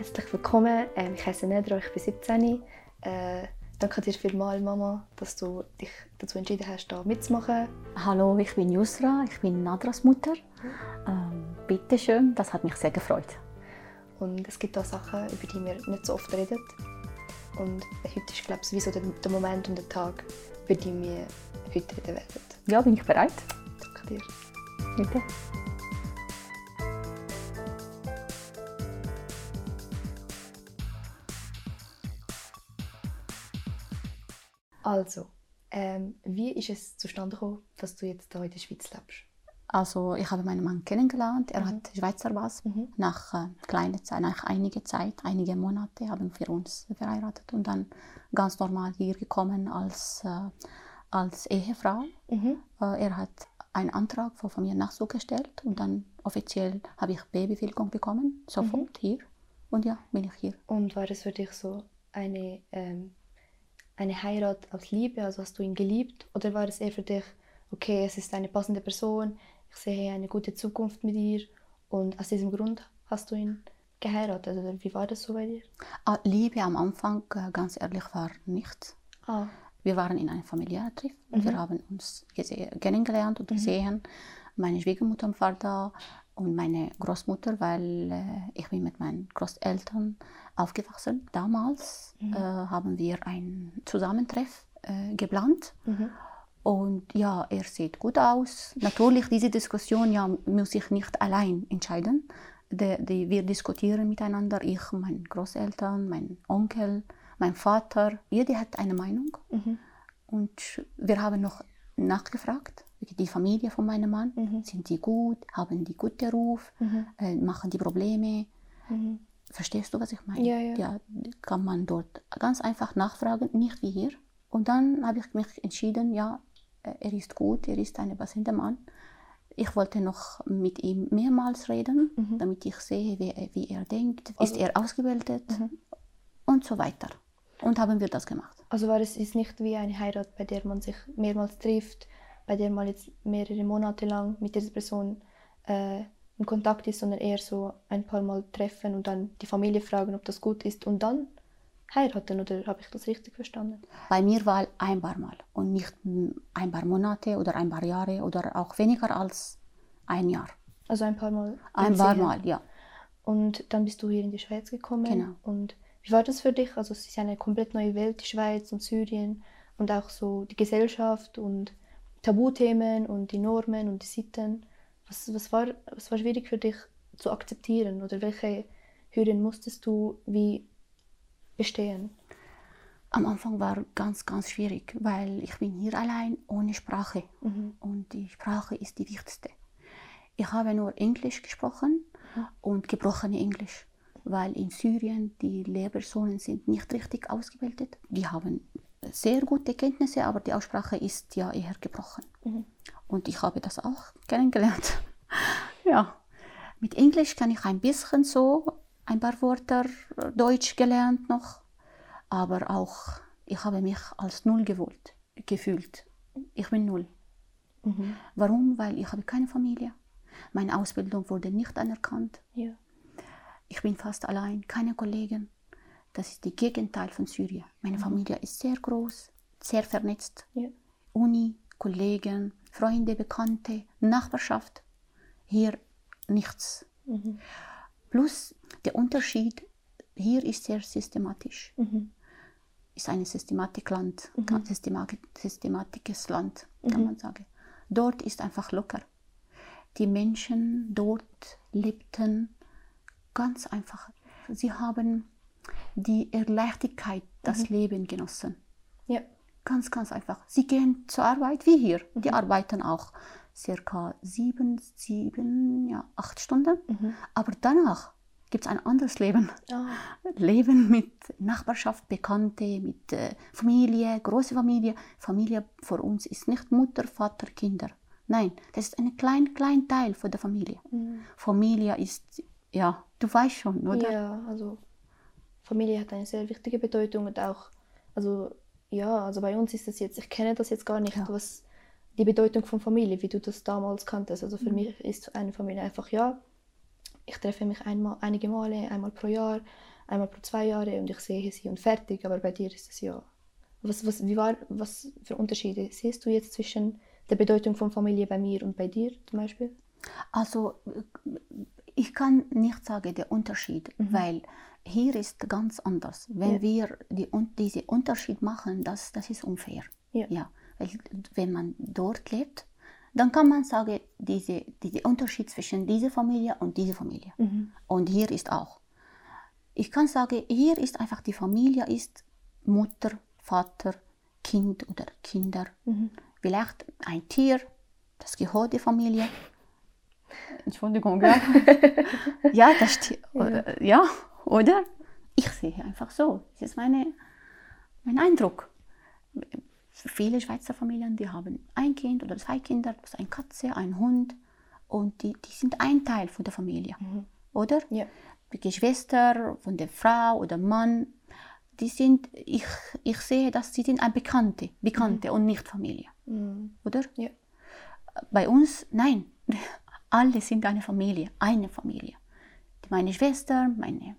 Herzlich willkommen. Ähm, ich heiße Nedra, ich bin 17. Äh, danke dir vielmals, Mama, dass du dich dazu entschieden hast, hier mitzumachen. Hallo, ich bin Yusra, ich bin Nadras Mutter. Ähm, Bitte schön, das hat mich sehr gefreut. Und es gibt auch Sachen, über die wir nicht so oft reden. Und heute ist, glaube ich, wie so der, der Moment und der Tag, über den wir heute reden werden. Ja, bin ich bereit? Danke dir. Bitte. Also, ähm, wie ist es zustande gekommen, dass du jetzt hier in der Schweiz lebst? Also ich habe meinen Mann kennengelernt. Er Mhm. hat Schweizer Pass. Mhm. Nach äh, kleiner Zeit, nach einiger Zeit, einige Monate haben wir uns verheiratet und dann ganz normal hier gekommen als, äh, als Ehefrau. Mhm. Äh, er hat einen Antrag von Familie Nachzug gestellt und dann offiziell habe ich Babybewilligung bekommen, sofort hier. Und ja, bin ich hier. Und war es für dich so eine, ähm, eine Heirat aus Liebe, also hast du ihn geliebt? Oder war es eher für dich, okay, es ist eine passende Person, ich sehe eine gute Zukunft mit ihr und aus diesem Grund hast du ihn geheiratet? Oder wie war das so bei dir? Ah, Liebe am Anfang, äh, ganz ehrlich, war nichts. Ah, Wir waren in einem familiären Treff und Mhm. wir haben uns kennengelernt und gesehen. Meine Schwiegermutter war da und meine Großmutter, weil äh, ich bin mit meinen Großeltern aufgewachsen. Damals Mhm. äh, haben wir ein Zusammentreff äh, geplant. mhm. Und ja, er sieht gut aus. Natürlich, diese Diskussion ja, muss ich nicht allein entscheiden. Die, die, wir diskutieren miteinander, ich, meine Großeltern, mein Onkel, mein Vater. Jeder hat eine Meinung. Mhm. Und wir haben noch nachgefragt, die Familie von meinem Mann. Mhm. Sind die gut? Haben die guten Ruf? Mhm. Äh, machen die Probleme? Mhm. Verstehst du, was ich meine? Ja, ja. kann man dort ganz einfach nachfragen, nicht wie hier. Und dann habe ich mich entschieden, ja, äh, er ist gut, er ist ein passender Mann. Ich wollte noch mit ihm mehrmals reden, Mhm. damit ich sehe, wie, er- wie er denkt, Also- ist er ausgebildet Mhm. und so weiter. Und haben wir das gemacht. Also war es ist nicht wie eine Heirat, bei der man sich mehrmals trifft, bei der man jetzt mehrere Monate lang mit dieser Person äh, in Kontakt ist, sondern eher so ein paar Mal treffen und dann die Familie fragen, ob das gut ist und dann heiraten, oder habe ich das richtig verstanden? Bei mir war ein paar Mal und nicht ein paar Monate oder ein paar Jahre oder auch weniger als ein Jahr. Also ein paar Mal. Ein paar sehen. Mal, ja. Und dann bist du hier in die Schweiz gekommen. Genau. Und wie war das für dich? Also es ist eine komplett neue Welt, die Schweiz und Syrien und auch so die Gesellschaft und Tabuthemen und die Normen und die Sitten. Was, was, war, was war schwierig für dich zu akzeptieren oder welche Hürden musstest du wie bestehen? Am Anfang war ganz, ganz schwierig, weil ich bin hier allein ohne Sprache. Mhm. Und die Sprache ist die wichtigste. Ich habe nur Englisch gesprochen Mhm. und gebrochene Englisch, weil in Syrien die Lehrpersonen sind nicht richtig ausgebildet. Die haben sehr gute Kenntnisse, aber die Aussprache ist ja eher gebrochen. Mhm. Und ich habe das auch kennengelernt. ja, mit Englisch kann ich ein bisschen so ein paar Wörter Deutsch gelernt noch, aber auch ich habe mich als Null gewollt, gefühlt. Ich bin Null. Mhm. Warum? Weil ich habe keine Familie. Meine Ausbildung wurde nicht anerkannt. Ja. Ich bin fast allein, keine Kollegen. Das ist das Gegenteil von Syrien. Meine Familie ist sehr groß, sehr vernetzt. Ja. Uni, Kollegen, Freunde, Bekannte, Nachbarschaft. Hier nichts. Mhm. Plus der Unterschied, hier ist sehr systematisch. Mhm. Ist ein Systematikland, Mhm. Systematik, systematisches Land, kann Mhm. man sagen. Dort ist einfach locker. Die Menschen dort lebten ganz einfach. Sie haben die Leichtigkeit, das Leben genossen. Ja. Ganz, ganz einfach. Sie gehen zur Arbeit wie hier. Die Mhm. arbeiten auch circa sieben, sieben, ja, acht Stunden. Mhm. Aber danach gibt es ein anderes Leben. Ah. Leben mit Nachbarschaft, Bekannte, mit äh, Familie, große Familie. Familie für uns ist nicht Mutter, Vater, Kinder. Nein, das ist ein klein, klein Teil von der Familie. Mhm. Familie ist, ja, du weißt schon, oder? Ja, also Familie hat eine sehr wichtige Bedeutung und auch, also ja, also bei uns ist das jetzt, ich kenne das jetzt gar nicht, Ja. was die Bedeutung von Familie, wie du das damals kanntest. Also für mich ist eine Familie einfach ja ich treffe mich einmal, einige Male, einmal pro Jahr, einmal pro zwei Jahre und ich sehe sie und fertig. Aber bei dir ist es ja. Was, was, wie war, was für Unterschiede siehst du jetzt zwischen der Bedeutung von Familie bei mir und bei dir zum Beispiel? Also ich kann nicht sagen der Unterschied, Mhm. weil hier ist ganz anders. Wenn Ja. wir die, un- diese Unterschied machen, das, das ist unfair. Ja. weil wenn man dort lebt, dann kann man sagen, diese, diese Unterschied zwischen dieser Familie und dieser Familie. Mhm. Und hier ist auch. Ich kann sagen, hier ist einfach die Familie ist Mutter, Vater, Kind oder Kinder. Mhm. Vielleicht ein Tier, das gehört der Familie. Entschuldigung, ja. ja, das sti- äh, ja, oder? Ich sehe einfach so. Das ist meine, mein Eindruck. Viele Schweizer Familien, die haben ein Kind oder zwei Kinder, ist eine Katze, ein Hund und die, die sind ein Teil von der Familie, oder? Ja. Die Geschwister von der Frau oder Mann, die sind, ich, ich sehe, dass sie sind ein Bekannte, Bekannte und nicht Familie, Mhm. oder? Ja. Bei uns, nein, alle sind eine Familie, eine Familie. Meine Schwester, meine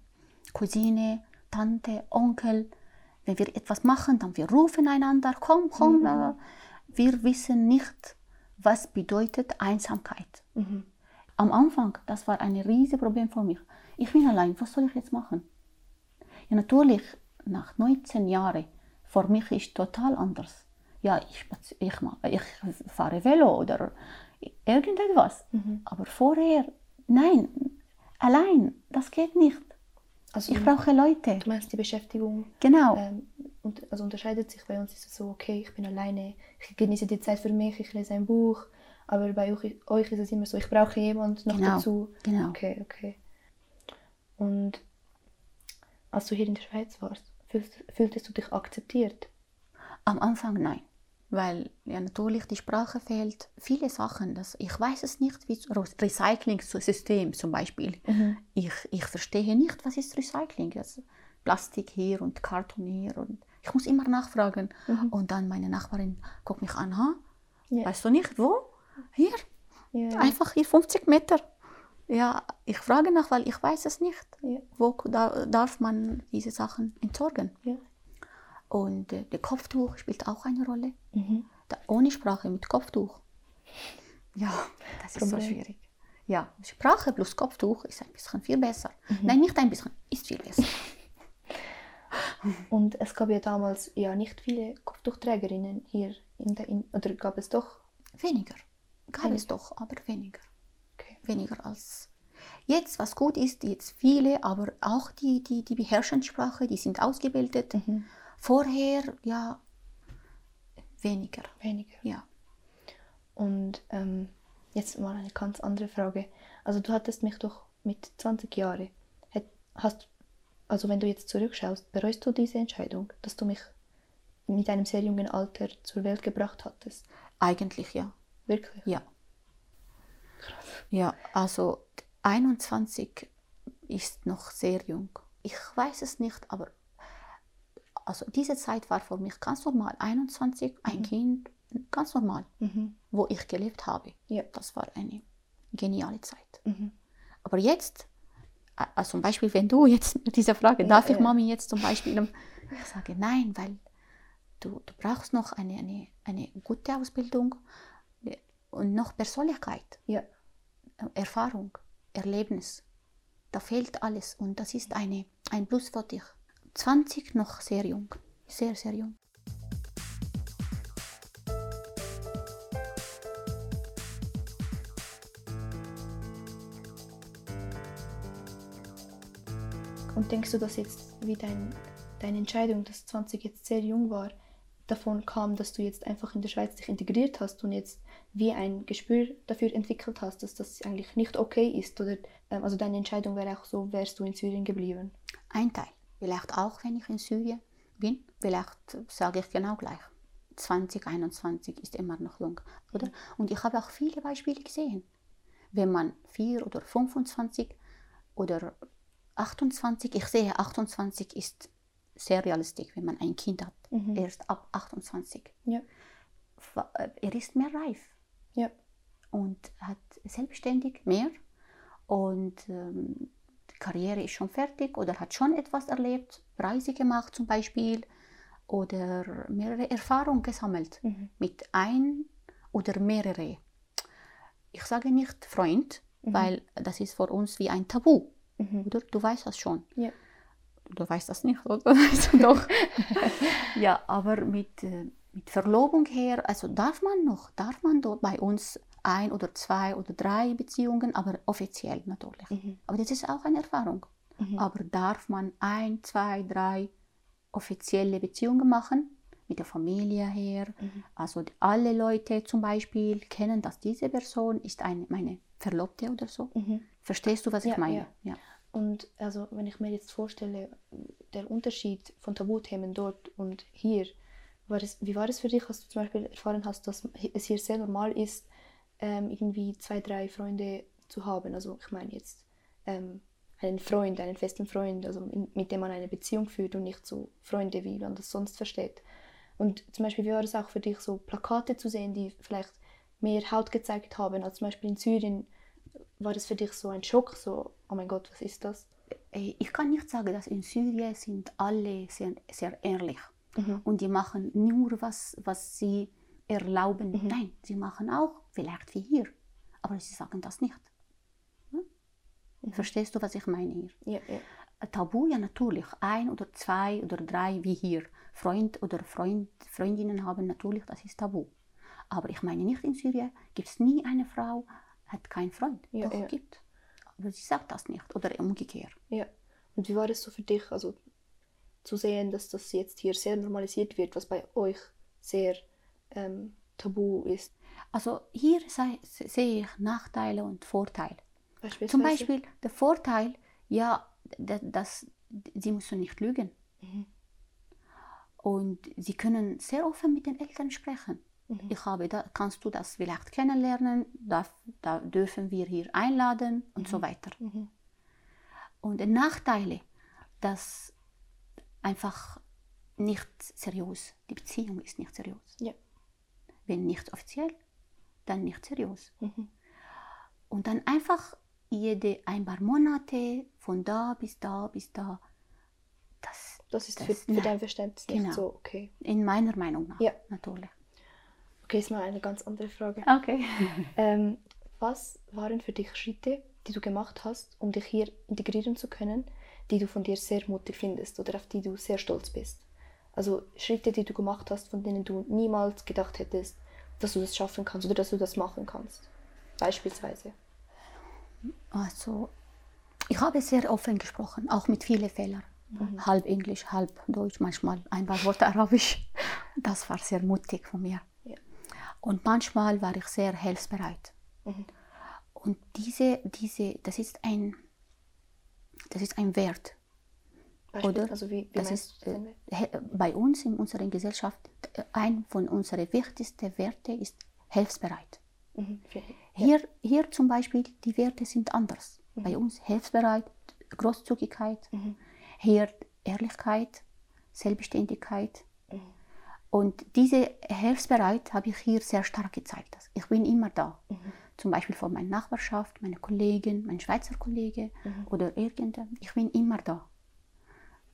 Cousine, Tante, Onkel. Wenn wir etwas machen, dann wir rufen einander, komm, komm. äh, Wir wissen nicht, was bedeutet Einsamkeit. Mhm. Am Anfang, das war ein riesiges Problem für mich. Ich bin allein, was soll ich jetzt machen? Ja, natürlich, nach 19 Jahren, für mich ist total anders. Ja, ich, ich, ich fahre Velo oder irgendetwas. Aber vorher, nein, allein, das geht nicht. Also Ich brauche Leute. du meinst die Beschäftigung Genau. ähm, und, also unterscheidet sich bei uns ist es so, okay, ich bin alleine, ich genieße die Zeit für mich, ich lese ein Buch, aber bei euch, euch ist es immer so, ich brauche jemand noch Genau, dazu. genau. Okay, okay. Und als du hier in der Schweiz warst, fühlst, fühltest du dich akzeptiert? Am Anfang nein, weil ja natürlich die Sprache fehlt. Viele Sachen, das, ich weiß es nicht, wie Recycling-System zum Beispiel. Ich, ich verstehe nicht, was ist Recycling. Das Plastik hier und Karton hier und ich muss immer nachfragen. Und dann meine Nachbarin guckt mich an, ha? Ja. weißt du nicht, wo? Hier, Ja. einfach hier 50 Meter. Ja, ich frage nach, weil ich weiß es nicht. Ja. Wo da, darf man diese Sachen entsorgen? Ja. Und äh, der Kopftuch spielt auch eine Rolle. Mhm. Da, ohne Sprache mit Kopftuch. Ja, das ist so Problem. schwierig. Ja, Sprache plus Kopftuch ist ein bisschen viel besser. Nein, nicht ein bisschen, ist viel besser. Und es gab ja damals ja nicht viele Kopftuchträgerinnen hier in der, in, oder gab es doch? Weniger. Gab es doch, aber weniger. Okay. Weniger als. Jetzt, was gut ist, jetzt viele, aber auch die, die, die beherrschen Sprache, die sind ausgebildet. Vorher, ja, weniger. Weniger. Ja. Und ähm, jetzt mal eine ganz andere Frage. Also du hattest mich doch mit 20 Jahren, hast, also wenn du jetzt zurückschaust, bereust du diese Entscheidung, dass du mich mit einem sehr jungen Alter zur Welt gebracht hattest? Eigentlich ja. Wirklich? Ja. Ja, also 21 ist noch sehr jung. Ich weiß es nicht, aber also diese Zeit war für mich ganz normal. 21, ein Kind, ganz normal, Mhm. wo ich gelebt habe. Ja. Das war eine geniale Zeit. Mhm. Aber jetzt, also zum Beispiel, wenn du jetzt mit dieser Frage, Ja, darf ich ja. Mami jetzt zum Beispiel, ich sage nein, weil du, du brauchst noch eine, eine, eine gute Ausbildung äh, und noch Persönlichkeit. Ja. Erfahrung, Erlebnis. Da fehlt alles und das ist eine, ein Plus für dich. 20 noch sehr jung, sehr, sehr jung. Und denkst du, dass jetzt wie dein, deine Entscheidung, dass 20 jetzt sehr jung war, davon kam, dass du jetzt einfach in der Schweiz dich integriert hast und jetzt wie ein Gespür dafür entwickelt hast, dass das eigentlich nicht okay ist? Oder ähm, also deine Entscheidung wäre auch so, wärst du in Syrien geblieben? Ein Teil. Vielleicht auch, wenn ich in Syrien bin, vielleicht sage ich genau gleich. 2021 ist immer noch jung, oder? Und ich habe auch viele Beispiele gesehen. Wenn man 4 oder 25 oder 28, ich sehe 28 ist sehr realistisch, wenn man ein Kind hat. Erst ab 28. Ja. Er ist mehr reif Ja. und hat selbstständig mehr und ähm, Karriere ist schon fertig oder hat schon etwas erlebt, Reise gemacht zum Beispiel oder mehrere Erfahrungen gesammelt Mhm. mit ein oder mehrere. Ich sage nicht Freund, Mhm. weil das ist für uns wie ein Tabu, Mhm. oder? Du weißt das schon. Ja. Du weißt das nicht, oder? Weißt du doch. ja, aber mit, äh, mit Verlobung her, also darf man noch, darf man dort bei uns ein oder zwei oder drei Beziehungen, aber offiziell natürlich. Mhm. Aber das ist auch eine Erfahrung. Mhm. Aber darf man ein, zwei, drei offizielle Beziehungen machen? Mit der Familie her. Mhm. Also alle Leute zum Beispiel kennen, dass diese Person ist eine, meine Verlobte oder so. Mhm. Verstehst du, was ich Ja, meine? ja. Ja. Und also, wenn ich mir jetzt vorstelle, der Unterschied von Tabuthemen dort und hier, war es, wie war es für dich, als du zum Beispiel erfahren hast, dass es hier sehr normal ist, ähm, irgendwie zwei, drei Freunde zu haben? Also ich meine jetzt ähm, einen Freund, einen festen Freund, also in, mit dem man eine Beziehung führt und nicht so Freunde, wie man das sonst versteht. Und zum Beispiel, wie war es auch für dich, so Plakate zu sehen, die vielleicht mehr Haut gezeigt haben, als zum Beispiel in Syrien war das für dich so ein Schock, so, oh mein Gott, was ist das? Äh, Ich kann nicht sagen, dass in Syrien sind alle sehr, sehr ehrlich Mhm. und die machen nur was, was sie erlauben. Mhm. Nein, sie machen auch vielleicht wie hier, aber sie sagen das nicht. Hm? Mhm. Verstehst du, was ich meine hier? Ja, ja. Tabu, ja natürlich. Ein oder zwei oder drei wie hier. Freund oder Freund, Freundinnen haben natürlich, das ist Tabu. Aber ich meine nicht in Syrien gibt es nie eine Frau, hat keinen Freund. Ja, Doch, ja. gibt. Aber sie sagt das nicht. Oder umgekehrt. ja. Und wie war es so für dich, also zu sehen, dass das jetzt hier sehr normalisiert wird, was bei euch sehr ähm, tabu ist? Also hier sehe ich Nachteile und Vorteile. Zum Beispiel der Vorteil, ja, da- dass sie müssen nicht lügen. Mhm. Und sie können sehr offen mit den Eltern sprechen. Mhm. Ich habe, da kannst du das vielleicht kennenlernen, da, da dürfen wir hier einladen und so weiter. Mhm. Und die Nachteile, dass einfach nicht seriös, die Beziehung ist nicht seriös. Ja. Wenn nicht offiziell, dann nicht seriös. Mhm. Und dann einfach jede ein paar Monate von da bis da bis da. Das Das ist Das- für, für nein. dein Verständnis nicht Genau. so okay. in meiner Meinung nach Ja. natürlich. Okay, ist mal eine ganz andere Frage. Okay. Ähm, was waren für dich Schritte, die du gemacht hast, um dich hier integrieren zu können, die du von dir sehr mutig findest oder auf die du sehr stolz bist? Also Schritte, die du gemacht hast, von denen du niemals gedacht hättest, dass du das schaffen kannst oder dass du das machen kannst. Beispielsweise. Also, ich habe sehr offen gesprochen, auch mit vielen Fehlern. Mhm. Halb Englisch, halb Deutsch, manchmal ein paar Worte Arabisch. Das war sehr mutig von mir. Ja. Und manchmal war ich sehr hilfsbereit. Mhm. Und diese, diese, das ist ein, das ist ein Wert. Beispiel, Oder? Also wie, wie Das ist äh, bei uns in unserer Gesellschaft äh, ein von unseren wichtigsten Werte ist hilfsbereit. Mhm. Hier, hier zum Beispiel, die Werte sind anders. Mhm. Bei uns hilfsbereit, Großzügigkeit, Mhm. hier Ehrlichkeit, Selbstständigkeit. Mhm. Und diese Hilfsbereit habe ich hier sehr stark gezeigt. Ich bin immer da. Mhm. Zum Beispiel vor meiner Nachbarschaft, meine Kollegen, mein Schweizer Kollege Mhm. oder irgendein. Ich bin immer da.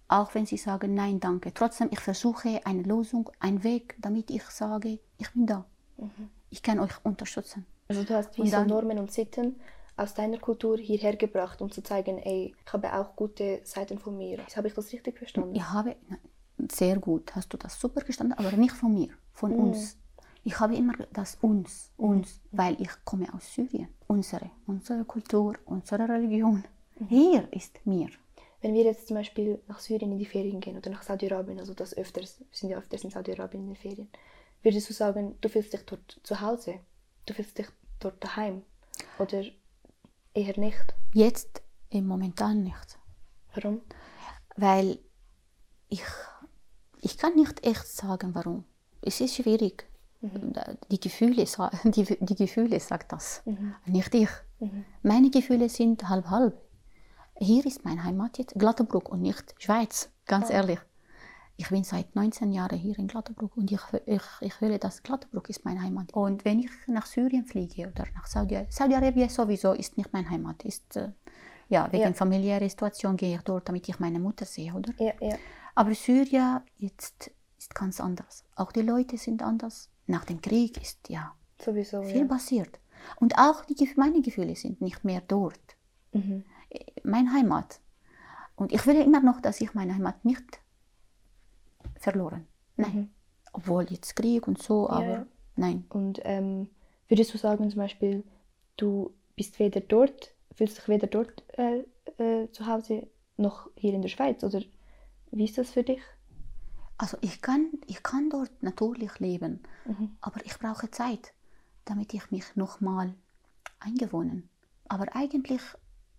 Auch wenn sie sagen, nein, danke. Trotzdem, ich versuche eine Lösung, einen Weg, damit ich sage, ich bin da. Mhm. Ich kann euch unterstützen. Also du hast so dann- Normen und Sitten aus deiner Kultur hierher gebracht, um zu zeigen, ey, ich habe auch gute Seiten von mir. Habe ich das richtig verstanden? Ich habe, sehr gut, hast du das super gestanden, aber nicht von mir, von Mhm. uns. Ich habe immer das uns, uns, weil ich komme aus Syrien. Unsere, unsere Kultur, unsere Religion. Mhm. Hier ist mir. Wenn wir jetzt zum Beispiel nach Syrien in die Ferien gehen oder nach Saudi-Arabien, also das öfters, wir sind ja öfters in Saudi-Arabien in den Ferien, würdest du sagen, du fühlst dich dort zu Hause? Du fühlst dich dort daheim? Oder eher nicht? Jetzt im Momentan nicht, Warum? weil ich, ich kann nicht echt sagen, warum. Es ist schwierig. Die Gefühle, die, die Gefühle sagt das, nicht ich. Meine Gefühle sind halb halb. Hier ist meine Heimat jetzt Glattenbruck und nicht Schweiz, ganz ehrlich. Ich bin seit 19 Jahren hier in Glatterbruck und ich, ich, ich fühle, dass Glatterbruck ist meine Heimat. Und wenn ich nach Syrien fliege oder nach Saudi-Arabien, Saudi sowieso ist nicht meine Heimat. Ist, äh, ja, wegen Ja. familiärer Situation gehe ich dort, damit ich meine Mutter sehe, oder? Ja, ja. Aber Syrien jetzt ist ganz anders. Auch die Leute sind anders. Nach dem Krieg ist ja Sowieso. viel Ja. passiert. Und auch die, meine Gefühle sind nicht mehr dort. Mhm. Meine Heimat. Und ich will immer noch, dass ich meine Heimat nicht verloren. Nein. Mhm. Obwohl jetzt Krieg und so, aber ja. nein. Und ähm, würdest du sagen, zum Beispiel, du bist weder dort, fühlst dich weder dort äh, äh, zu Hause noch hier in der Schweiz? Oder wie ist das für dich? Also ich kann, ich kann dort natürlich leben, Mhm. aber ich brauche Zeit, damit ich mich nochmal eingewohnen. Aber eigentlich,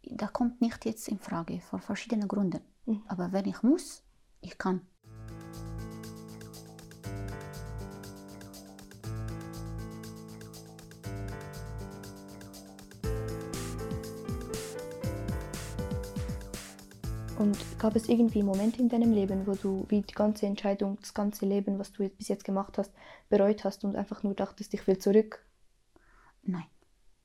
da kommt nicht jetzt in Frage, vor verschiedenen Gründen. Mhm. Aber wenn ich muss, ich kann. Und gab es irgendwie Momente in deinem Leben, wo du wie die ganze Entscheidung, das ganze Leben, was du bis jetzt gemacht hast, bereut hast und einfach nur dachtest, ich will zurück? Nein,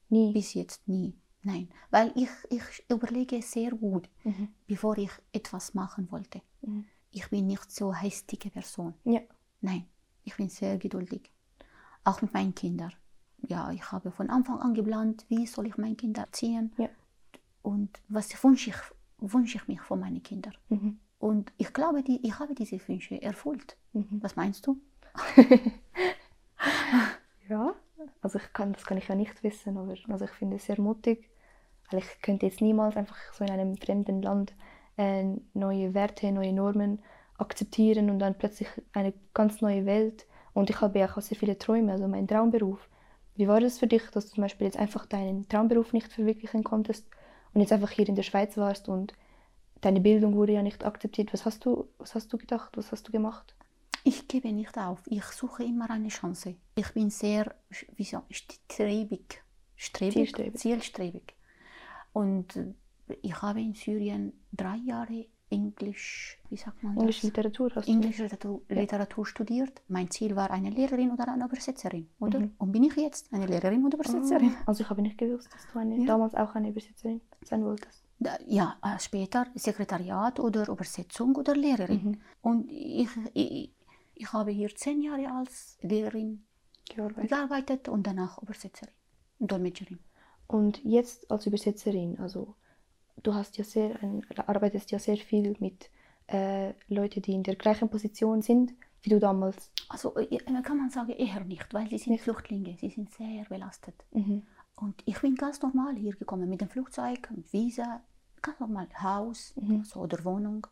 Nie. bis jetzt nie. Nein, weil ich, ich überlege sehr gut, Mhm. bevor ich etwas machen wollte. Mhm. Ich bin nicht so hastige Person. Ja. Nein, ich bin sehr geduldig. Auch mit meinen Kindern. Ja, ich habe von Anfang an geplant, wie soll ich meine Kinder erziehen Ja. und was wünsche ich, wünsche ich mich von meinen Kindern. Mhm. Und ich glaube, die, ich habe diese Wünsche erfüllt. Mhm. Was meinst du? Ja, also ich kann, das kann ich ja nicht wissen, aber also ich finde es sehr mutig, weil ich könnte jetzt niemals einfach so in einem fremden Land äh, neue Werte, neue Normen akzeptieren und dann plötzlich eine ganz neue Welt. Und ich habe ja auch sehr viele Träume, also meinen Traumberuf. Wie war das für dich, dass du zum Beispiel jetzt einfach deinen Traumberuf nicht verwirklichen konntest und jetzt einfach hier in der Schweiz warst und deine Bildung wurde ja nicht akzeptiert? Was hast du, was hast du gedacht? Was hast du gemacht? Ich gebe nicht auf. Ich suche immer eine Chance. Ich bin sehr wie so, strebig, strebig, Zielstrebig. zielstrebig. Und äh, ich habe in Syrien drei Jahre Englisch, wie sagt man das? Englische Literatur hast du? Englische Literatur. Literatur studiert. Mein Ziel war eine Lehrerin oder eine Übersetzerin, oder? Mhm. Und bin ich jetzt eine Lehrerin oder Übersetzerin? Ah, Also ich habe nicht gewusst, dass du eine, Ja. damals auch eine Übersetzerin sein wolltest. Da- Ja, äh, später Sekretariat oder Übersetzung oder Lehrerin. Mhm. Und ich, ich, ich habe hier zehn Jahre als Lehrerin Gearbeitet. gearbeitet und danach Übersetzerin Dolmetscherin. Und jetzt als Übersetzerin, also du hast ja sehr, ein, arbeitest ja sehr viel mit äh, Leuten, die in der gleichen Position sind wie du damals. Also kann man sagen, eher nicht, weil sie sind Nicht. Flüchtlinge, sie sind sehr belastet. Mhm. Und ich bin ganz normal hier gekommen mit dem Flugzeug, mit Visa, ganz normal Haus Mhm. so, oder Wohnung,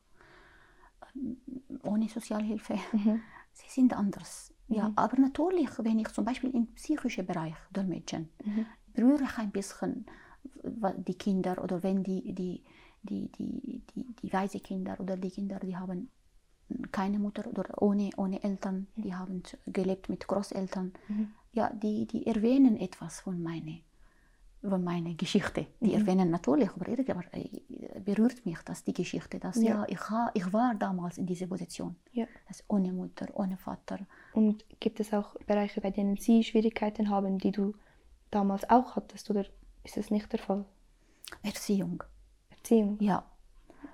ähm, ohne Sozialhilfe. Mhm. Sie sind anders. Ja, Mhm. aber natürlich, wenn ich zum Beispiel im psychischen Bereich dolmetschen, Mhm. Berühre ich ein bisschen die Kinder oder wenn die, die, die, die, die, die weise Kinder oder die Kinder, die haben keine Mutter oder ohne, ohne Eltern, die haben gelebt mit Großeltern, Mhm. ja, die, die erwähnen etwas von meiner von meiner Geschichte. Die Mhm. erwähnen natürlich, aber irgendwann äh, berührt mich das, die Geschichte, dass Ja. ja, ich, ich war damals in dieser Position. Ja. Das ohne Mutter, ohne Vater. Und gibt es auch Bereiche, bei denen sie Schwierigkeiten haben, die du damals auch hattest, oder ist das nicht der Fall? Erziehung. Erziehung Ja,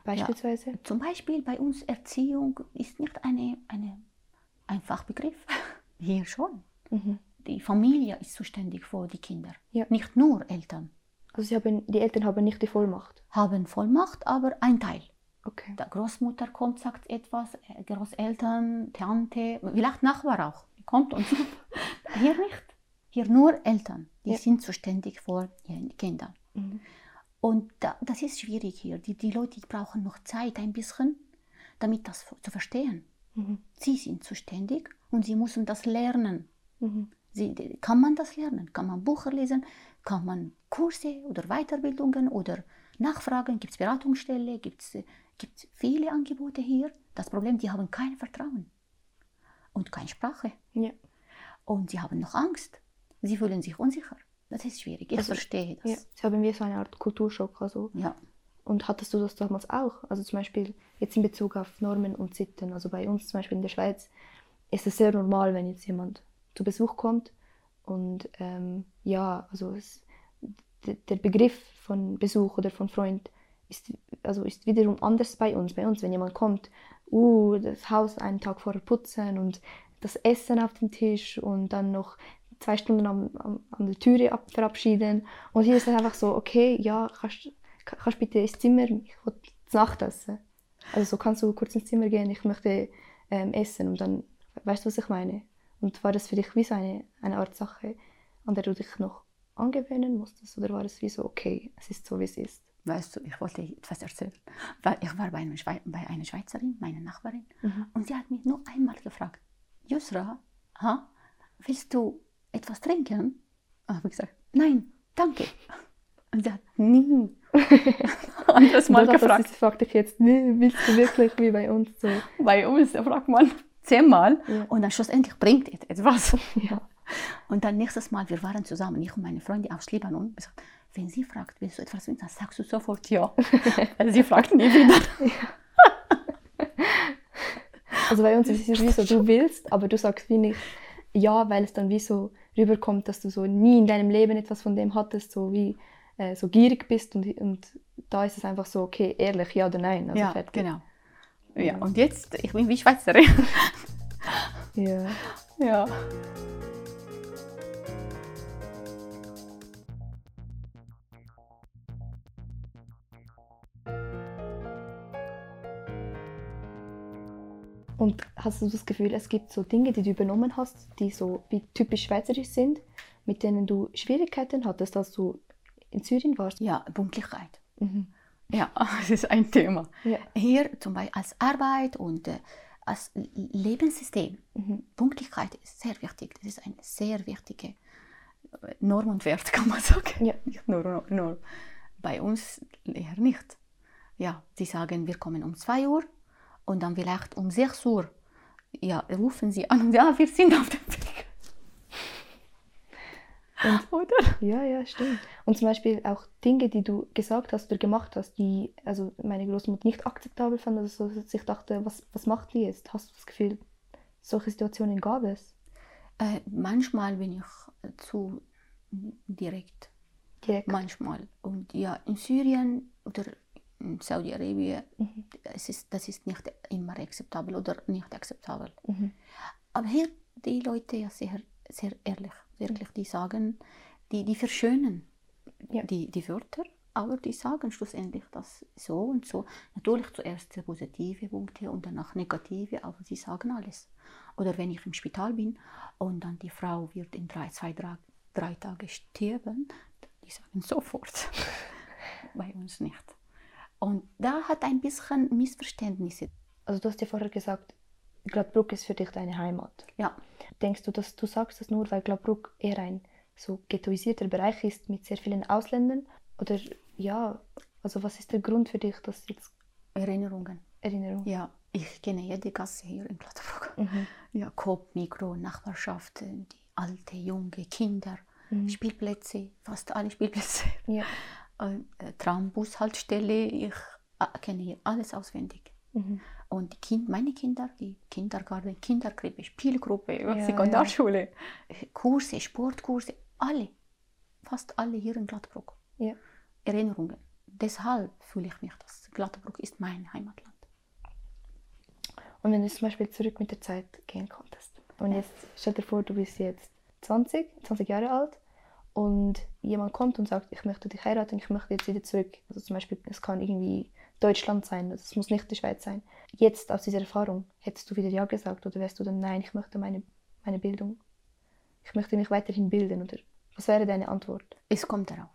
beispielsweise? Zum Beispiel bei uns Erziehung ist nicht eine, eine, ein Fachbegriff. Hier schon. Mhm. Die Familie ist zuständig für die Kinder. Ja. Nicht nur Eltern. Also haben, die Eltern haben nicht die Vollmacht. Haben Vollmacht, aber ein Teil. Okay. Der Großmutter kommt, sagt etwas, äh, Großeltern, Tante, vielleicht Nachbar auch. Die kommt und hier nicht. Hier nur Eltern. Die Ja. sind zuständig für ihre Kinder. Mhm. Und da, das ist schwierig hier. Die, die Leute die brauchen noch Zeit ein bisschen, damit das zu verstehen. Mhm. Sie sind zuständig und sie müssen das lernen. Mhm. Sie, kann man das lernen? Kann man Bücher lesen? Kann man Kurse oder Weiterbildungen oder Nachfragen? Gibt es Beratungsstelle? Gibt es viele Angebote hier? Das Problem, die haben kein Vertrauen und keine Sprache. Ja. Und sie haben noch Angst. Sie fühlen sich unsicher. Das ist schwierig. Ich Also, verstehe ja. das. Sie haben wie so eine Art Kulturschock. Also. Ja. Und hattest du das damals auch? Also zum Beispiel jetzt in Bezug auf Normen und Sitten. Also bei uns zum Beispiel in der Schweiz ist es sehr normal, wenn jetzt jemand zu Besuch kommt. Und ähm, ja, also es, der Begriff von Besuch oder von Freund ist, also ist wiederum anders bei uns. Bei uns, wenn jemand kommt, uh, das Haus einen Tag vorher putzen und das Essen auf den Tisch und dann noch zwei Stunden am, am, an der Türe ab, verabschieden. Und hier ist es einfach so, okay, ja, kannst, kannst bitte ins Zimmer, ich will Nacht essen. Also so kannst du kurz ins Zimmer gehen, ich möchte ähm, essen und dann, weißt du, was ich meine? Und war das für dich wie so eine, eine Art Sache, an der du dich noch angewöhnen musstest? Oder war es wie so, okay, es ist so, wie es ist? Weißt du, ich wollte etwas erzählen. Weil ich war bei, einem Schwe bei einer Schweizerin, meiner Nachbarin, mhm. und sie hat mich nur einmal gefragt, Yusra, ha, willst du etwas trinken? Habe ich gesagt, nein, danke. Und sie hat nie anderes Mal gefragt. Das fragt dich jetzt, willst du wirklich wie bei uns so? Bei uns fragt man zehnmal ja. und dann schlussendlich bringt es etwas. Ja. Und dann nächstes Mal, wir waren zusammen, ich und meine Freunde aus Libanon, gesagt, wenn sie fragt, willst du etwas trinken, dann sagst du sofort ja. Weil sie fragt nie wieder. Ja. Also bei uns ist es wie so, du willst, aber du sagst wie nicht ja, weil es dann wie so rüberkommt, dass du so nie in deinem Leben etwas von dem hattest, so wie äh, so gierig bist und, und da ist es einfach so, okay, ehrlich, ja oder nein. Also ja, fertig. genau. Ja, und jetzt, ich bin wie Schweizerin. ja. Ja. Und hast du das Gefühl, es gibt so Dinge, die du übernommen hast, die so wie typisch schweizerisch sind, mit denen du Schwierigkeiten hattest, als du in Syrien warst? Ja, Pünktlichkeit. Mhm. Ja, das ist ein Thema. Ja. Hier zum Beispiel als Arbeit und äh, als Lebenssystem. Mhm. Pünktlichkeit ist sehr wichtig. Das ist eine sehr wichtige äh, Norm und Wert, kann man sagen. Ja. Nicht nur, nur, nur bei uns eher nicht. Ja, sie sagen, wir kommen um 2 Uhr und dann vielleicht um 6 Uhr ja, rufen sie an und ja, wir sind auf dem Weg. Und, oder? Ja, ja, stimmt. Und zum Beispiel auch Dinge, die du gesagt hast oder gemacht hast, die also meine Großmutter nicht akzeptabel fand, also so, sich dachte, was, was macht die jetzt? Hast du das Gefühl, solche Situationen gab es? Äh, manchmal bin ich zu direkt. Direkt? Manchmal. Und ja, in Syrien oder Saudi-Arabien, mhm. ist, das ist nicht immer akzeptabel oder nicht akzeptabel. Mhm. Aber hier die Leute ja sehr, sehr ehrlich, wirklich, die sagen, die, die verschönen ja. die, die Wörter, aber die sagen schlussendlich das so und so. Natürlich zuerst positive Punkte und danach negative, aber sie sagen alles. Oder wenn ich im Spital bin und dann die Frau wird in drei, zwei, drei, drei Tagen sterben, die sagen sofort. Bei uns nicht. Und da hat ein bisschen Missverständnisse. Also du hast ja vorher gesagt, Gladbruck ist für dich deine Heimat. Ja. Denkst du, dass du sagst das nur, weil Gladbruck eher ein so ghettoisierter Bereich ist mit sehr vielen Ausländern? Oder ja, also was ist der Grund für dich, dass jetzt Erinnerungen? Erinnerungen. Ja, ich kenne jede Gasse hier in Gladbruck. Mhm. Ja, Coop, Mikro, Nachbarschaft, die alte, junge, Kinder, mhm. Spielplätze, fast alle Spielplätze. Ja. äh, Trambushaltestelle, ich äh, kenne hier alles auswendig. Mhm. Und die kind, meine Kinder, die Kindergarten, Kinderkrippe, Spielgruppe, ja, Sekundarschule, ja. Kurse, Sportkurse, alle, fast alle hier in Gladbruck. Ja. Erinnerungen. Deshalb fühle ich mich, dass Gladbruck ist mein Heimatland. Und wenn du zum Beispiel zurück mit der Zeit gehen konntest und jetzt stell dir vor, du bist jetzt 20, 20 Jahre alt und jemand kommt und sagt, ich möchte dich heiraten, ich möchte jetzt wieder zurück. Also zum Beispiel, es kann irgendwie Deutschland sein, es muss nicht die Schweiz sein. Jetzt aus dieser Erfahrung, hättest du wieder Ja gesagt oder wärst du dann Nein, ich möchte meine, meine Bildung, ich möchte mich weiterhin bilden oder was wäre deine Antwort? Es kommt darauf.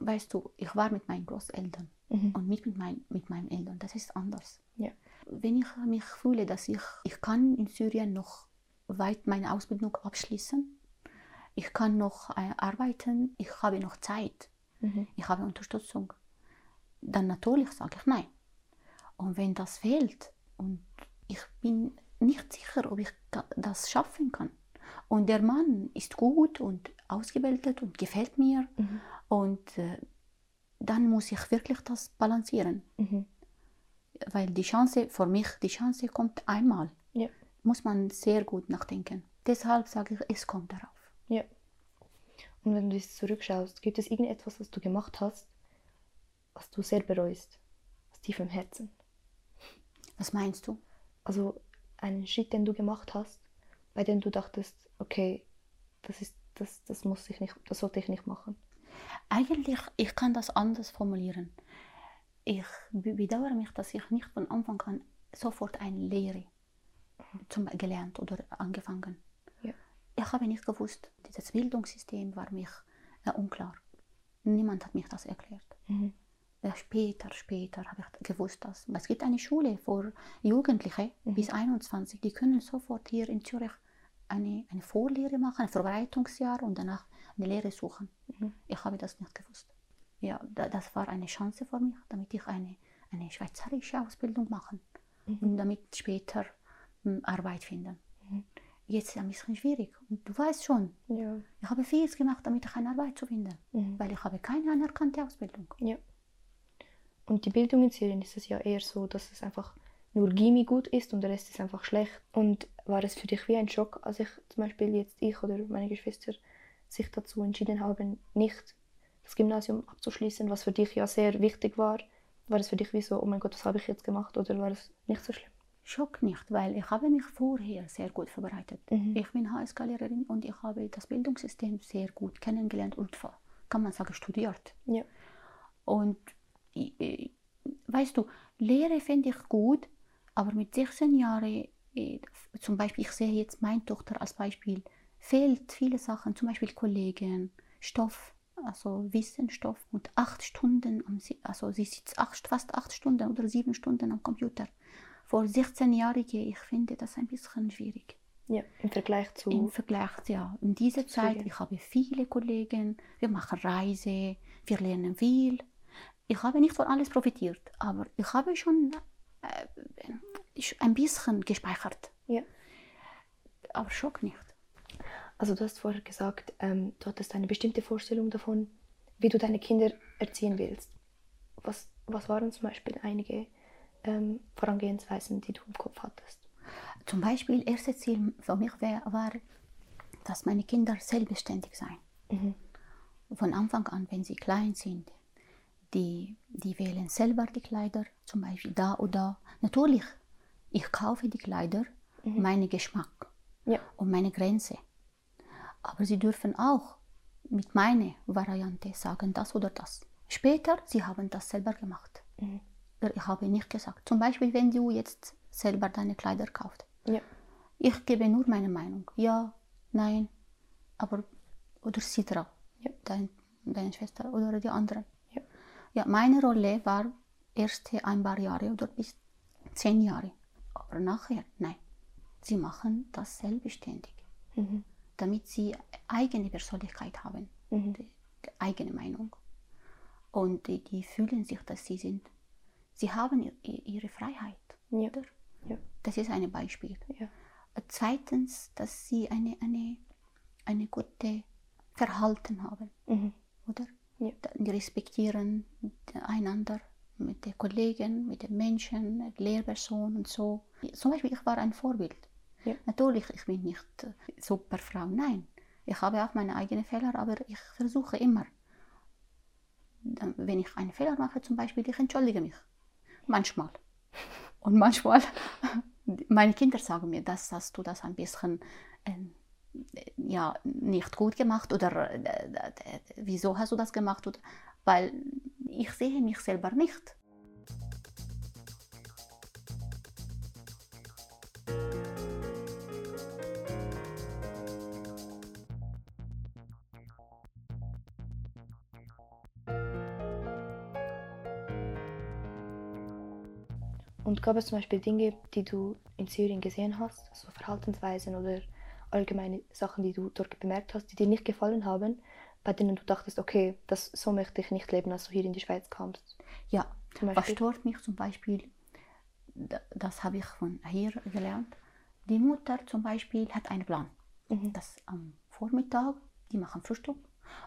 Weißt du, ich war mit meinen Großeltern mhm. und mit, mit, mein, mit meinen Eltern, das ist anders. Ja. Wenn ich mich fühle, dass ich, ich kann in Syrien noch weit meine Ausbildung abschließen ich kann noch äh, arbeiten, ich habe noch Zeit, mhm. ich habe Unterstützung, dann natürlich sage ich nein. Und wenn das fehlt und ich bin nicht sicher, ob ich das schaffen kann und der Mann ist gut und ausgebildet und gefällt mir mhm. und äh, dann muss ich wirklich das balancieren. Mhm. Weil die Chance, für mich, die Chance kommt einmal. Ja. Muss man sehr gut nachdenken. Deshalb sage ich, es kommt darauf. Ja. Und wenn du jetzt zurückschaust, gibt es irgendetwas, was du gemacht hast, was du sehr bereust? Aus tiefem Herzen? Was meinst du? Also einen Schritt, den du gemacht hast, bei dem du dachtest, okay, das ist, das, das muss ich nicht, das sollte ich nicht machen. Eigentlich, ich kann das anders formulieren. Ich be- bedauere mich, dass ich nicht von Anfang an sofort eine Lehre zum, gelernt oder angefangen. Ich habe nicht gewusst, dieses Bildungssystem war mich äh, unklar. Niemand hat mich das erklärt. Mhm. Ja, später, später habe ich gewusst, dass es gibt eine Schule für Jugendliche bis 21, die können sofort hier in Zürich eine, eine Vorlehre machen, ein Vorbereitungsjahr und danach eine Lehre suchen. Mhm. Ich habe das nicht gewusst. Ja, da, das war eine Chance für mich, damit ich eine, eine schweizerische Ausbildung machen und damit später hm, Arbeit finden. Jetzt ist es ein bisschen schwierig. Und du weißt schon, Ja. ich habe vieles gemacht, damit ich eine Arbeit zu finden, Mhm. weil ich habe keine anerkannte Ausbildung. Ja. Und die Bildung in Syrien ist es ja eher so, dass es einfach nur Gimmi gut ist und der Rest ist einfach schlecht. Und war es für dich wie ein Schock, als ich zum Beispiel jetzt ich oder meine Geschwister sich dazu entschieden haben, nicht das Gymnasium abzuschließen, was für dich ja sehr wichtig war? War es für dich wie so, oh mein Gott, was habe ich jetzt gemacht? Oder war es nicht so schlimm? Schock nicht, weil ich habe mich vorher sehr gut vorbereitet. Mhm. Ich bin HSK-Lehrerin und ich habe das Bildungssystem sehr gut kennengelernt und kann man sagen studiert. Ja. Und weißt du, Lehre finde ich gut, aber mit 16 Jahren, zum Beispiel, ich sehe jetzt meine Tochter als Beispiel, fehlt viele Sachen, zum Beispiel Kollegen, Stoff, also Wissensstoff und acht Stunden, also sie sitzt acht, fast acht Stunden oder sieben Stunden am Computer. Für 16-Jährige, ich finde das ein bisschen schwierig. Ja, im Vergleich zu. Im Vergleich, ja, in dieser Zeit, Studien. ich habe viele Kollegen, wir machen Reise, wir lernen viel. Ich habe nicht von alles profitiert, aber ich habe schon äh, ein bisschen gespeichert. Ja. Aber Schock nicht. Also du hast vorher gesagt, ähm, du hattest eine bestimmte Vorstellung davon, wie du deine Kinder erziehen willst. Was, was waren zum Beispiel einige ähm, Vorangehensweisen, die du im Kopf hattest? Zum Beispiel, erstes Ziel für mich wär, war, dass meine Kinder selbstständig sein. Mhm. Von Anfang an, wenn sie klein sind, die, die wählen selber die Kleider, zum Beispiel da oder da. Natürlich, ich kaufe die Kleider, meinen Geschmack Ja. und meine Grenze. Aber sie dürfen auch mit meiner Variante sagen, das oder das. Später, sie haben das selber gemacht. Mhm. Ich habe nicht gesagt. Zum Beispiel, wenn du jetzt selber deine Kleider kaufst. Ja. Ich gebe nur meine Meinung. Ja, nein, aber oder Sidra, Ja. dein, deine Schwester oder die anderen. Ja. Ja, meine Rolle war erste ein paar Jahre oder bis zehn Jahre. Aber nachher, nein. Sie machen das selbstständig, Mhm. damit sie eigene Persönlichkeit haben, Mhm. die, die eigene Meinung. Und die, die fühlen sich, dass sie sind. Sie haben ihre Freiheit. Ja. Oder? Ja. Das ist ein Beispiel. Ja. Zweitens, dass sie eine, eine, eine gute Verhalten haben, Mhm. oder? Ja. Die respektieren einander mit den Kollegen, mit den Menschen, mit Lehrpersonen und so. Zum Beispiel, ich war ein Vorbild. Ja. Natürlich, ich bin nicht äh, super Frau, nein. Ich habe auch meine eigenen Fehler, aber ich versuche immer. Wenn ich einen Fehler mache, zum Beispiel, ich entschuldige mich. Manchmal. Und manchmal, meine Kinder sagen mir, dass hast du das ein bisschen ähm, ja, nicht gut gemacht oder äh, äh, äh, wieso hast du das gemacht? Weil ich sehe mich selber nicht. Gab es zum Beispiel Dinge, die du in Syrien gesehen hast, so Verhaltensweisen oder allgemeine Sachen, die du dort bemerkt hast, die dir nicht gefallen haben, bei denen du dachtest, okay, das, so möchte ich nicht leben, als du hier in die Schweiz kamst? Ja, Zum was stört mich zum Beispiel, da- das habe ich von hier gelernt, die Mutter zum Beispiel hat einen Plan. Mhm. Das am Vormittag, die machen Frühstück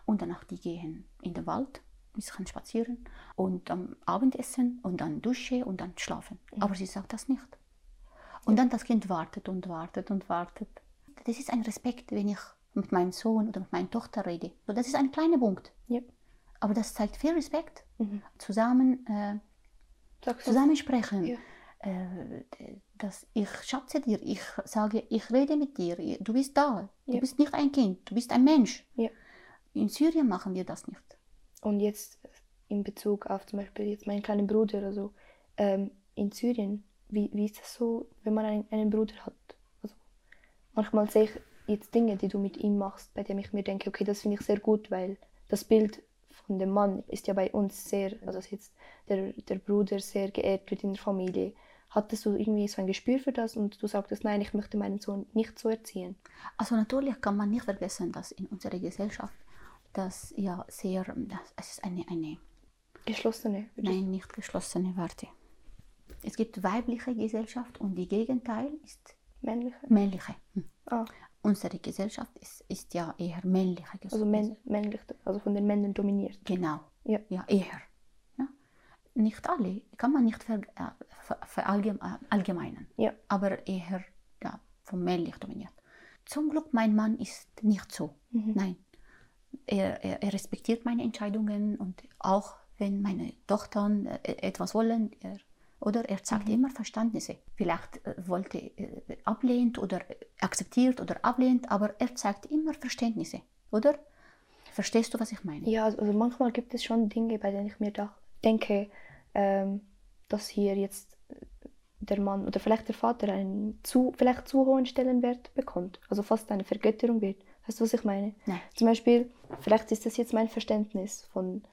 und danach die gehen in den Wald bisschen spazieren und am Abendessen und dann Dusche und dann schlafen. Aber sie sagt das nicht. Und dann das Kind wartet und wartet und wartet. Das ist ein Respekt, wenn ich mit meinem Sohn oder mit meiner Tochter rede. So, das ist ein kleiner Punkt. Ja. Aber das zeigt viel Respekt. Mhm. Zusammen, äh, zusammen sprechen. Ja. Äh, dass ich schätze dir, ich sage, ich rede mit dir, du bist da, du Ja. bist nicht ein Kind, du bist ein Mensch. Ja. In Syrien machen wir das nicht. Und jetzt in Bezug auf zum Beispiel jetzt meinen kleinen Bruder, also ähm, in Syrien, wie, wie ist das so, wenn man einen, einen Bruder hat? Also manchmal sehe ich jetzt Dinge, die du mit ihm machst, bei denen ich mir denke, okay, das finde ich sehr gut, weil das Bild von dem Mann ist ja bei uns sehr, also dass jetzt der, der Bruder sehr geehrt wird in der Familie. Hattest du irgendwie so ein Gespür für das und du sagtest, nein, ich möchte meinen Sohn nicht so erziehen? Also natürlich kann man nicht vergessen, dass in unserer Gesellschaft das ja sehr, das, es ist eine, eine Geschlossene. nein, nicht geschlossene Warte. Es gibt weibliche Gesellschaft und die Gegenteil ist Männliche? männliche. Hm. Ah, Unsere Gesellschaft ist, ist ja eher männliche Gesellschaft. also männ, männlich, also von den Männern dominiert. Genau. Ja. Ja, eher. Ja. Nicht alle, kann man nicht ver, äh, ver, verallgem- äh, allgemeinen, Ja. aber eher ja, vom männlich dominiert. Zum Glück, mein Mann ist nicht so. Mhm. Nein. Er, er, er respektiert meine Entscheidungen und auch wenn meine Tochter äh, etwas wollen, er, oder er zeigt immer Verständnisse. Vielleicht äh, wollte äh, ablehnt oder äh, akzeptiert oder ablehnt, aber er zeigt immer Verständnisse, oder? Verstehst du, was ich meine? Ja, also manchmal gibt es schon Dinge, bei denen ich mir da denke, ähm, dass hier jetzt der Mann oder vielleicht der Vater einen zu, vielleicht zu hohen Stellenwert bekommt. Also fast eine Vergötterung wird. Weißt du, was ich meine? Nein. Zum Beispiel, vielleicht ist das jetzt mein Verständnis von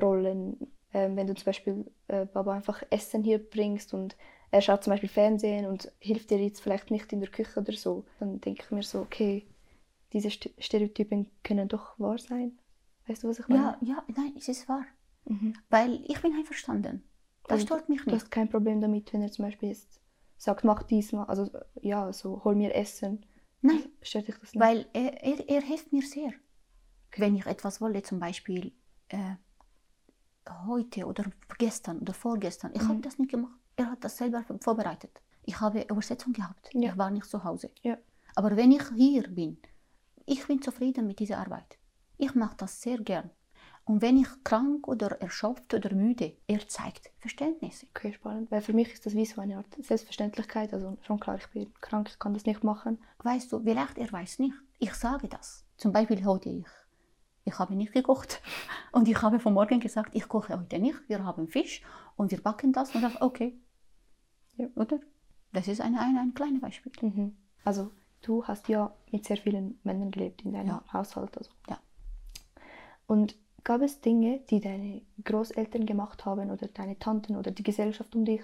Rollen, ähm, wenn du zum Beispiel äh, Baba einfach Essen hier bringst und er schaut zum Beispiel Fernsehen und hilft dir jetzt vielleicht nicht in der Küche oder so, dann denke ich mir so, okay, diese St Stereotypen können doch wahr sein. Weißt du, was ich meine? Ja, ja, nein, es ist wahr. Mhm. Weil ich bin einverstanden. Das stört mich Du nicht. hast kein Problem damit, wenn er zum Beispiel jetzt sagt, mach diesmal, also ja, so hol mir Essen. Nein. Stört dich das nicht? Weil er, er, er hilft mir sehr. Wenn ich etwas wollte, zum Beispiel äh, heute oder gestern oder vorgestern, ich Mhm. habe das nicht gemacht. Er hat das selber vorbereitet. Ich habe Übersetzung gehabt. Ja. Ich war nicht zu Hause. Ja. Aber wenn ich hier bin, ich bin zufrieden mit dieser Arbeit. Ich mache das sehr gern. Und wenn ich krank oder erschöpft oder müde, er zeigt Verständnis. Okay, spannend. Weil für mich ist das wie so eine Art Selbstverständlichkeit. Also schon klar, ich bin krank, ich kann das nicht machen. Weißt du, vielleicht er weiß nicht. Ich sage das. Zum Beispiel heute ich. Ich habe nicht gekocht. Und ich habe von morgen gesagt, ich koche heute nicht. Wir haben Fisch und wir backen das. Und ich okay. Ja. Oder? Das ist ein, ein, ein kleines Beispiel. Mhm. Also du hast ja mit sehr vielen Männern gelebt in deinem Ja. Haushalt. Also. Ja. Und gab es Dinge, die deine Großeltern gemacht haben oder deine Tanten oder die Gesellschaft um dich,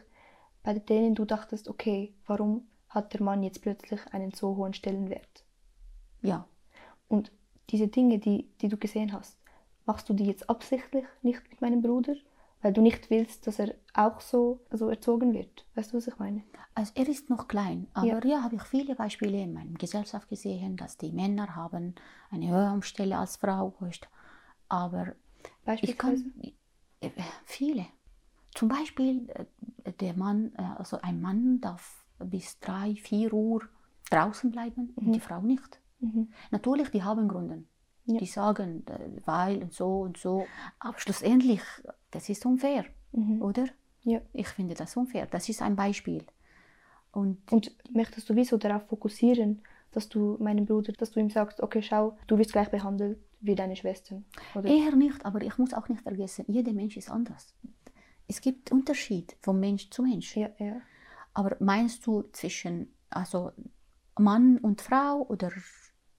bei denen du dachtest, okay, warum hat der Mann jetzt plötzlich einen so hohen Stellenwert? Ja. Und diese Dinge, die, die du gesehen hast, machst du die jetzt absichtlich nicht mit meinem Bruder, weil du nicht willst, dass er auch so also erzogen wird? Weißt du, was ich meine? Also er ist noch klein, aber ja, habe ich viele Beispiele in meiner Gesellschaft gesehen, dass die Männer haben eine höhere Stelle als Frau. Aber ich kann äh, viele. Zum Beispiel äh, der Mann, äh, also ein Mann darf bis drei, vier Uhr draußen bleiben und die Frau nicht. Mhm. Natürlich, die haben Gründe. Ja. Die sagen, äh, weil und so und so. Aber schlussendlich, das ist unfair, Mhm. oder? Ja. Ich finde das unfair. Das ist ein Beispiel. Und Und möchtest du wieso darauf fokussieren, dass du meinem Bruder, dass du ihm sagst, okay, schau, du wirst gleich behandelt wie deine Schwestern? Oder? eher nicht, aber ich muss auch nicht vergessen, jeder Mensch ist anders. Es gibt Unterschied von Mensch zu Mensch. Ja, ja. Aber meinst du zwischen also Mann und Frau oder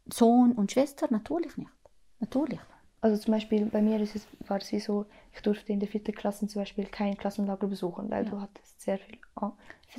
Sohn und Schwester? Natürlich nicht. Natürlich. Also zum Beispiel bei mir ist es, war es wie so, ich durfte in der vierten Klasse zum Beispiel kein Klassenlager besuchen, weil Ja. du hattest sehr, viel,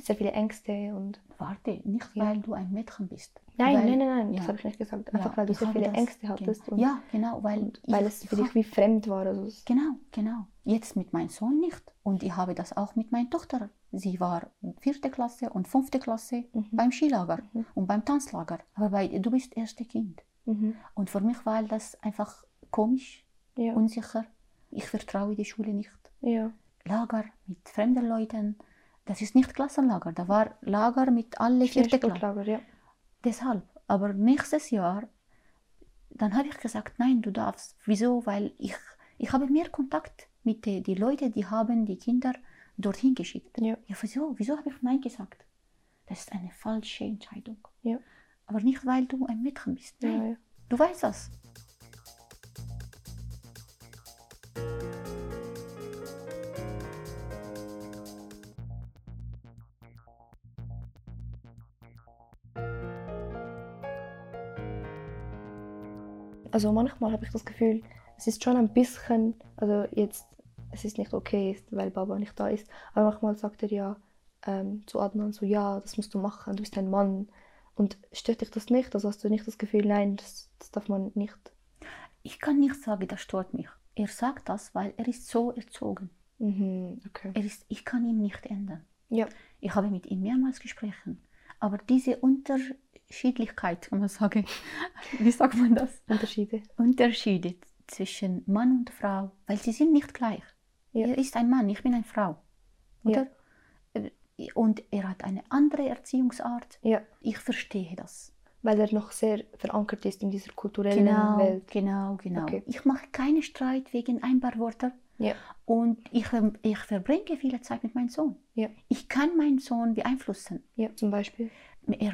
sehr viele Ängste und... Warte, nicht Ja. weil du ein Mädchen bist. Nein, weil, nein, nein, nein, ja. das habe ich nicht gesagt. Einfach weil du ich sehr viele Ängste hattest genau. und, ja, genau, weil, und weil ich- es für ich dich wie fremd war. Also Genau, genau. Jetzt mit meinem Sohn nicht. Und ich habe das auch mit meiner Tochter. Sie war vierte Klasse und fünfte Klasse Mhm. beim Skilager Mhm. und beim Tanzlager. Aber bei, du bist erste Kind. mhm. Und für mich war das einfach komisch, ja. unsicher. ich vertraue die Schule nicht. Ja. Lager mit fremden Leuten, das ist nicht Klassenlager, da war Lager mit alle vierte Klasse. Sportlager, ja. Deshalb. Aber nächstes Jahr, dann habe ich gesagt, nein, du darfst. Wieso? Weil ich, ich habe mehr Kontakt mit den die Leuten, die haben die Kinder dorthin geschickt. Ja. Ja, wieso? Wieso habe ich Nein gesagt? Das ist eine falsche Entscheidung. Ja. Aber nicht, weil du ein Mädchen bist. Nein. Ja, ja. Du weißt das. Also manchmal habe ich das Gefühl, es ist schon ein bisschen, also jetzt, es ist nicht okay, weil Baba nicht da ist, aber manchmal sagt er ja ähm, zu Adnan so, ja, das musst du machen, du bist ein Mann. Und stört dich das nicht? Also hast du nicht das Gefühl, nein, das, das darf man nicht? Ich kann nicht sagen, das stört mich. Er sagt das, weil er ist so erzogen. Mhm, okay. Er ist, ich kann ihn nicht ändern. Ja, Ich habe mit ihm mehrmals gesprochen. Aber diese Unterschiedlichkeit, kann man sagen, wie sagt man das? Unterschiede. Unterschiede zwischen Mann und Frau, weil sie sind nicht gleich. Ja. Er ist ein Mann, ich bin eine Frau. Oder? Und er hat eine andere Erziehungsart. Ja, Ich verstehe das. weil er noch sehr verankert ist in dieser kulturellen Genau, Welt. genau, genau. Okay. Ich mache keinen Streit wegen ein paar Wörter. Ja, Und ich, ver- ich verbringe viele Zeit mit meinem Sohn. ja, Ich kann meinen Sohn beeinflussen. ja, zum Beispiel.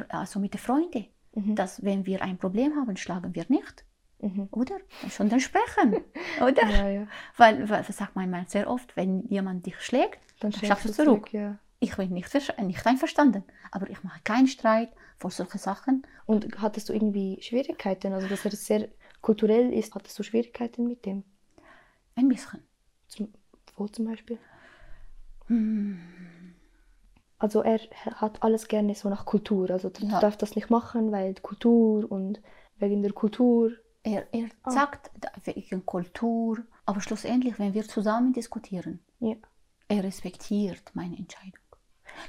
Also mit den Freunden. Mhm. Dass wenn wir ein Problem haben, schlagen wir nicht. Mhm. Oder? Schon dann sprechen. Oder? Ja, ja. Weil, weil, das sagt mein Mann sehr oft, wenn jemand dich schlägt, Dann Dann schaffst du du zurück. Ja. ich bin nicht, nicht einverstanden. Aber ich mache keinen Streit vor solchen Sachen. Und hattest du irgendwie Schwierigkeiten? Also, dass er sehr kulturell ist, hattest du Schwierigkeiten mit dem? Ein bisschen. Zum, wo zum Beispiel? Hm. Also, er hat alles gerne so nach Kultur. Also, du Ja. darfst das nicht machen, weil Kultur und wegen der Kultur. Er, er Ah. sagt wegen Kultur, aber schlussendlich, wenn wir zusammen diskutieren, Ja. er respektiert meine Entscheidung.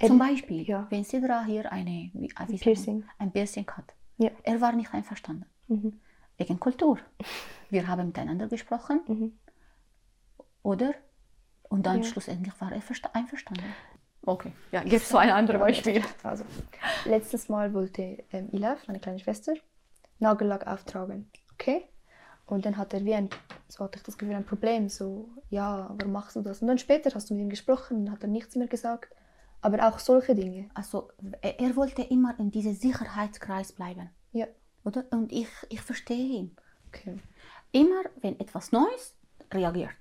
Er- Zum Beispiel, ja. wenn Sidra hier eine, wie, man, Piercing. ein Piercing hat, Ja. er war nicht einverstanden. Mhm. Wegen Kultur. Wir haben miteinander gesprochen, Mhm. oder? Und dann schlussendlich war er versta- einverstanden. Okay, ja, jetzt so ein anderes Beispiel. Also, letztes Mal wollte ähm, Ilaf, meine kleine Schwester, Nagellack auftragen. Okay? Und dann hat er wie ein, so hatte ich das Gefühl, ein Problem. So, ja, warum machst du das? Und dann später hast du mit ihm gesprochen, dann hat er nichts mehr gesagt. Aber auch solche Dinge. Also er, er wollte immer in diesem Sicherheitskreis bleiben, Ja. oder? Und ich, ich verstehe ihn. Okay. Immer, wenn etwas Neues reagiert.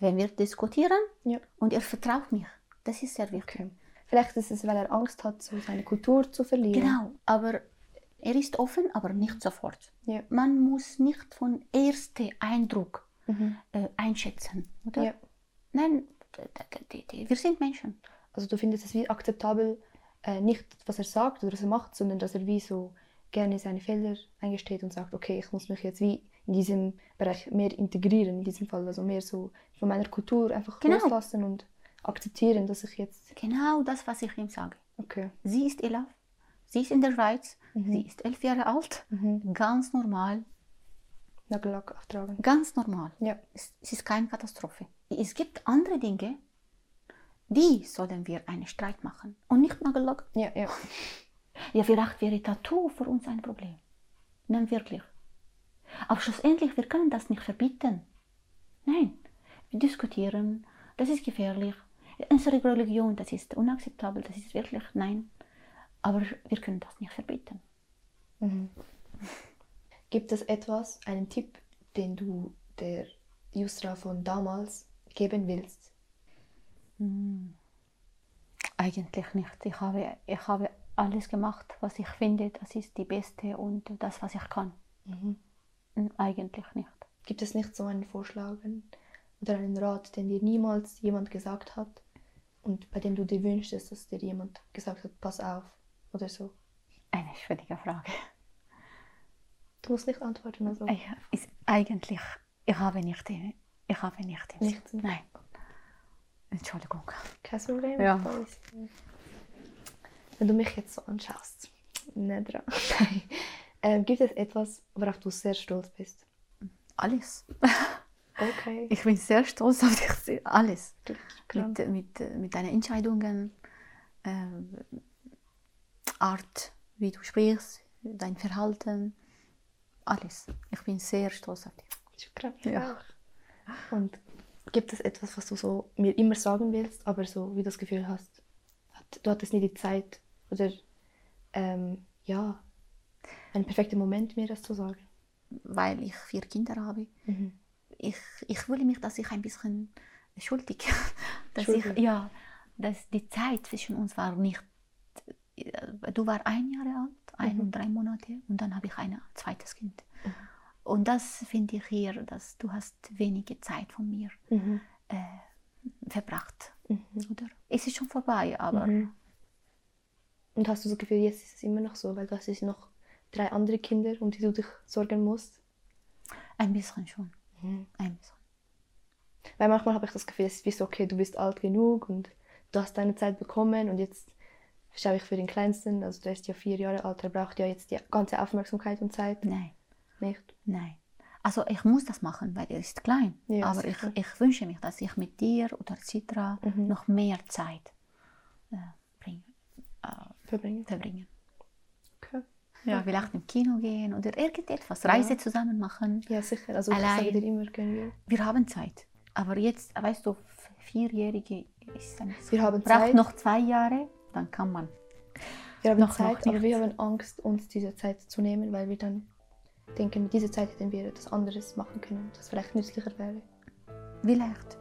Wenn wir diskutieren Ja. und er vertraut mich. Das ist sehr wichtig. okay. Vielleicht ist es, weil er Angst hat, so seine Kultur zu verlieren. Genau, aber er ist offen, aber nicht sofort. Ja. Man muss nicht von ersten Eindruck Mhm. äh, einschätzen, oder? Ja. Nein, wir sind Menschen. Also du findest es wie akzeptabel, äh, nicht was er sagt oder was er macht, sondern dass er wie so gerne seine Fehler eingesteht und sagt, okay, ich muss mich jetzt wie in diesem Bereich mehr integrieren, in diesem Fall, also mehr so von meiner Kultur einfach Genau. loslassen und akzeptieren, dass ich jetzt, Genau das, was ich ihm sage. okay, Sie ist Elaf, sie ist in der Schweiz, Mhm. sie ist elf Jahre alt, mhm. ganz normal, Nagellack auftragen. ganz normal. Ja, Es, es ist keine Katastrophe. Es gibt andere Dinge, die sollen wir einen Streit machen und nicht Nagellack. ja, ja. Ja, vielleicht wäre Tattoo für uns ein Problem. Nein, wirklich. Aber schlussendlich, wir können das nicht verbieten. Nein, wir diskutieren, das ist gefährlich. Unsere Religion, das ist unakzeptabel, das ist wirklich, nein. Aber wir können das nicht verbieten. Mhm. Gibt es etwas, einen Tipp, den du der Yusra von damals geben willst? Eigentlich nicht. Ich habe, ich habe alles gemacht, was ich finde, das ist die Beste und das, was ich kann. Mhm. Eigentlich nicht. Gibt es nicht so einen Vorschlag oder einen Rat, den dir niemals jemand gesagt hat und bei dem du dir wünschst, dass dir jemand gesagt hat, pass auf oder so? Eine schwierige Frage. Du musst nicht antworten, also. Ich, ist eigentlich, ich habe nicht, im- ich habe nicht. Nichts im- Nein. Entschuldigung. Kein Problem. Ja. Wenn du mich jetzt so anschaust, nicht dran. ähm, gibt es etwas, worauf du sehr stolz bist? Alles. Okay. Ich bin sehr stolz auf dich, alles. Mit, mit, mit deinen Entscheidungen, äh, Art, wie du sprichst, dein Verhalten, alles. Ich bin sehr stolz auf dich. Ich. Ja. auch. Und gibt es etwas, was du so mir immer sagen willst, aber so wie du das Gefühl hast, du hattest nie die Zeit oder ähm, ja, einen perfekten Moment, mir das zu sagen? Weil ich vier Kinder habe. Mhm. Ich, ich fühle mich, dass ich ein bisschen schuldig. Dass Schuldig. ich, ja, dass die Zeit zwischen uns war nicht. Du warst ein Jahr alt, ein Mhm. und drei Monate, und dann habe ich ein zweites Kind. Und das finde ich hier, dass du hast wenige Zeit von mir Mhm. äh, verbracht. Mhm. Oder? Es ist schon vorbei, aber Mhm. Und hast du das Gefühl, jetzt ist es immer noch so, weil du hast jetzt noch drei andere Kinder, um die du dich sorgen musst? ein bisschen schon. Mhm. Weil manchmal habe ich das Gefühl, es ist wie so, okay, du bist alt genug und du hast deine Zeit bekommen und jetzt schaue ich für den Kleinsten, also der ist ja vier Jahre alt, der braucht ja jetzt die ganze Aufmerksamkeit und Zeit. Nein, Nicht? nein. Also ich muss das machen, weil er ist klein. Ja, Aber ich, sicher. ich wünsche mich, dass ich mit dir oder Citra Mhm. noch mehr Zeit äh, bring, äh, Verbringen. verbringen. Ja, vielleicht im Kino gehen oder irgendetwas, Reise zusammen machen. Ja, sicher. Also ich Allein. sage dir immer, können wir. Wir haben Zeit. Aber jetzt, weißt du, Vierjährige ist ein Wir haben braucht Zeit. noch zwei Jahre, dann kann man. Wir haben Noch- Zeit, noch aber wir haben Angst, uns diese Zeit zu nehmen, weil wir dann denken, mit dieser Zeit hätten wir etwas anderes machen können, das vielleicht nützlicher wäre. Vielleicht.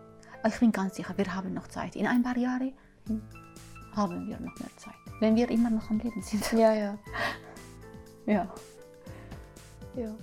Ich bin ganz sicher, wir haben noch Zeit. In ein paar Jahren haben wir noch mehr Zeit. Wenn wir immer noch am Leben sind. Ja, ja. Ja. ja.